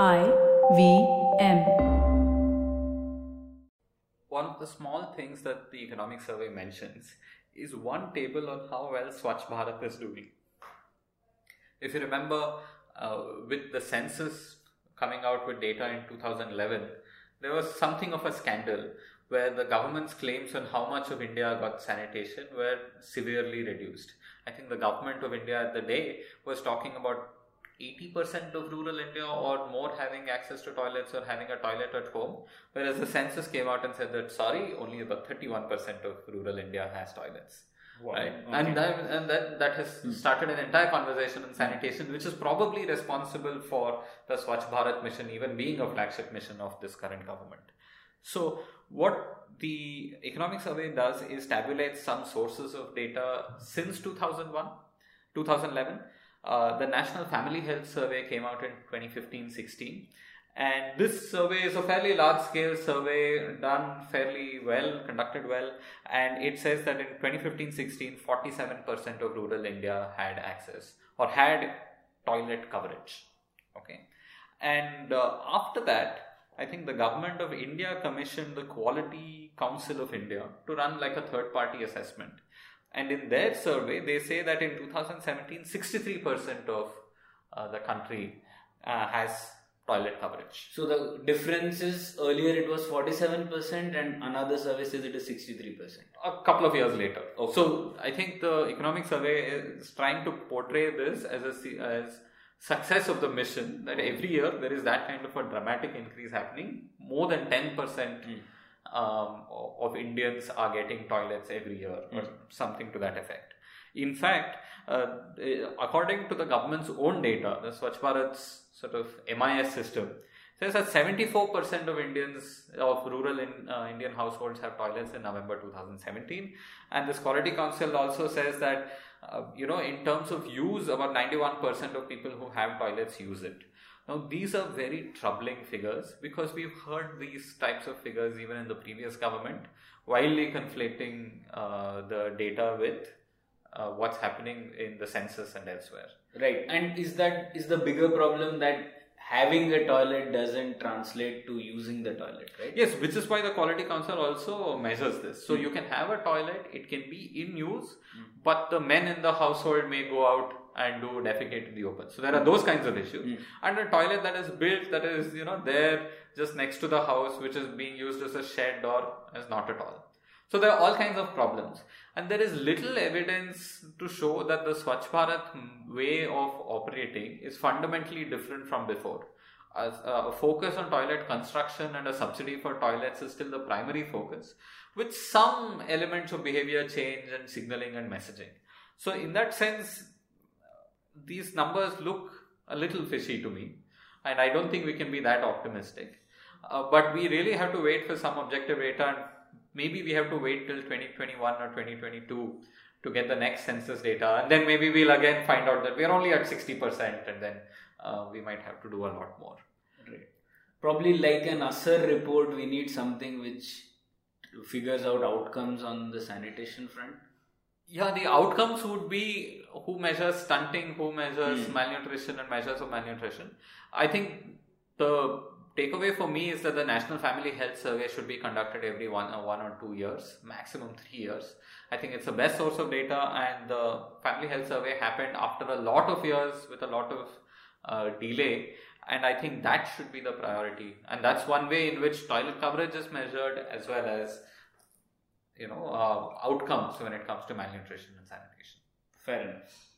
I V M. One of the small things that the economic survey mentions is one table on how well Swachh Bharat is doing. If you remember, uh, with the census coming out with data in 2011, there was something of a scandal where the government's claims on how much of India got sanitation were severely reduced. I think the government of India at the day was talking about 80% of rural India or more having access to toilets or having a toilet at home, whereas the census came out and said that sorry, only about 31% of rural India has toilets. Wow. Right, Okay. and that and that that has hmm. started an entire conversation on sanitation, which is probably responsible for the Swachh Bharat mission even being a flagship mission of this current government. So, what the economic survey does is tabulate some sources of data since 2001, 2011. Uh, the National Family Health Survey came out in 2015 16. And this survey is a fairly large scale survey done fairly well, conducted well. And it says that in 2015 16, 47% of rural India had access or had toilet coverage. Okay. And uh, after that, I think the government of India commissioned the Quality Council of India to run like a third party assessment. And in their survey, they say that in 2017, 63% of uh, the country uh, has toilet coverage. So the difference is earlier it was 47% and another survey says it is 63%. A couple of years later. So I think the economic survey is trying to portray this as a as success of the mission that every year there is that kind of a dramatic increase happening. More than 10% um, of Indians are getting toilets every year or something to that effect. In fact, uh, according to the government's own data, the Swachh Bharat's sort of MIS system says that 74% of Indians of rural in, uh, Indian households have toilets in November 2017, and this Quality Council also says that uh, you know in terms of use, about 91% of people who have toilets use it. Now, these are very troubling figures because we've heard these types of figures even in the previous government, wildly conflating uh, the data with uh, what's happening in the census and elsewhere. Right. And is that is the bigger problem that having a toilet doesn't translate to using the toilet, right? Yes, which is why the Quality Council also measures this. So you can have a toilet, it can be in use, but the men in the household may go out and do defecate in the open. So there are those kinds of issues. Hmm. And a toilet that is built, that is, you know, there just next to the house, which is being used as a shed or is not at all. So there are all kinds of problems. And there is little evidence to show that the Swachh Bharat way of operating is fundamentally different from before. As a focus on toilet construction and a subsidy for toilets is still the primary focus, with some elements of behavior change and signaling and messaging. So, in that sense, these numbers look a little fishy to me, and I don't think we can be that optimistic. Uh, but we really have to wait for some objective data, and maybe we have to wait till 2021 or 2022 to get the next census data, and then maybe we'll again find out that we're only at 60%, and then uh, we might have to do a lot more. Right. Probably like an ASER report, we need something which figures out outcomes on the sanitation front. Yeah, the outcomes would be who measures stunting, who measures malnutrition, and measures of malnutrition. I think the takeaway for me is that the National Family Health Survey should be conducted every one, uh, one or two years, maximum three years. I think it's the best source of data, and the Family Health Survey happened after a lot of years with a lot of uh, delay. And I think that should be the priority, and that's one way in which toilet coverage is measured, as well as you know uh, outcomes when it comes to malnutrition and sanitation. Fair enough.